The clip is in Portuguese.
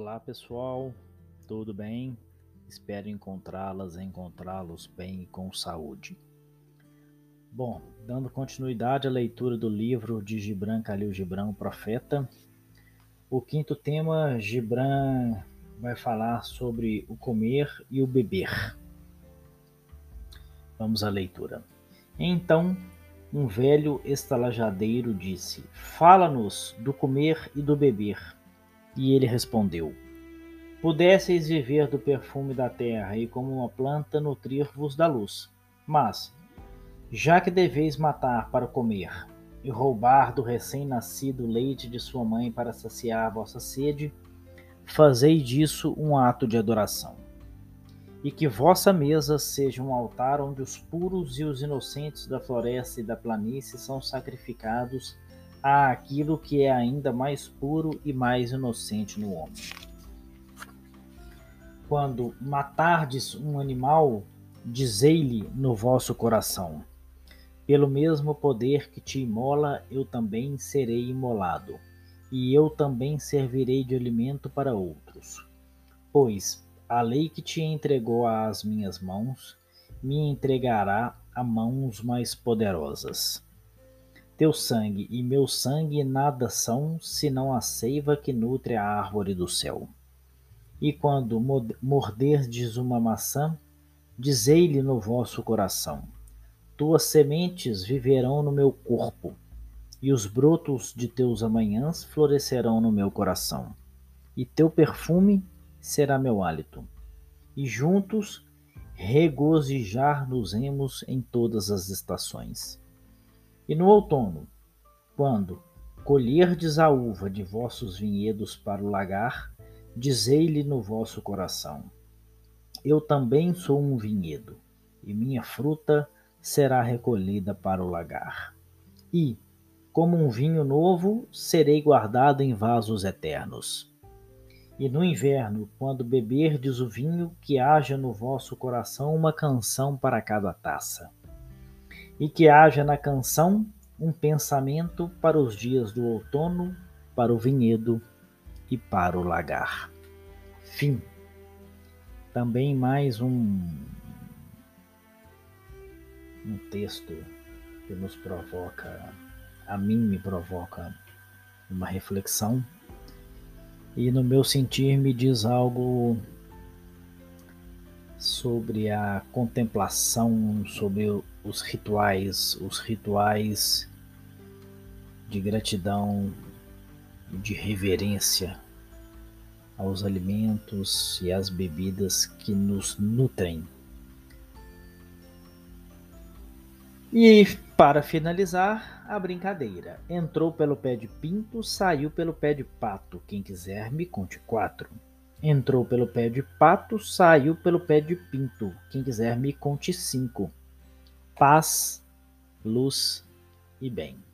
Olá pessoal, tudo bem? Espero encontrá-las, encontrá-los bem e com saúde. Bom, dando continuidade à leitura do livro de Gibran Khalil Gibran, o Profeta, o quinto tema, Gibran vai falar sobre o comer e o beber. Vamos à leitura. Então, um velho estalajadeiro disse: Fala-nos do comer e do beber e ele respondeu: Pudesseis viver do perfume da terra e como uma planta nutrir-vos da luz. Mas, já que deveis matar para comer e roubar do recém-nascido leite de sua mãe para saciar vossa sede, fazei disso um ato de adoração. E que vossa mesa seja um altar onde os puros e os inocentes da floresta e da planície são sacrificados há aquilo que é ainda mais puro e mais inocente no homem. Quando matardes um animal, dizei-lhe no vosso coração: Pelo mesmo poder que te imola, eu também serei imolado, e eu também servirei de alimento para outros. Pois a lei que te entregou às minhas mãos me entregará a mãos mais poderosas teu sangue e meu sangue nada são, senão a seiva que nutre a árvore do céu. E quando morderdes uma maçã, dizei-lhe no vosso coração: Tuas sementes viverão no meu corpo, e os brotos de teus amanhãs florescerão no meu coração, e teu perfume será meu hálito. E juntos regozijar-nos-emos em todas as estações. E no outono, quando colherdes a uva de vossos vinhedos para o lagar, dizei-lhe no vosso coração: Eu também sou um vinhedo, e minha fruta será recolhida para o lagar. E, como um vinho novo, serei guardado em vasos eternos. E no inverno, quando beberdes o vinho, que haja no vosso coração uma canção para cada taça e que haja na canção um pensamento para os dias do outono, para o vinhedo e para o lagar. Fim. Também mais um, um texto que nos provoca, a mim me provoca uma reflexão e no meu sentir me diz algo sobre a contemplação, sobre os rituais, os rituais de gratidão de reverência aos alimentos e às bebidas que nos nutrem. E para finalizar, a brincadeira. Entrou pelo pé de pinto, saiu pelo pé de pato. Quem quiser me conte quatro. Entrou pelo pé de pato, saiu pelo pé de pinto. Quem quiser me conte cinco. Paz, luz e bem.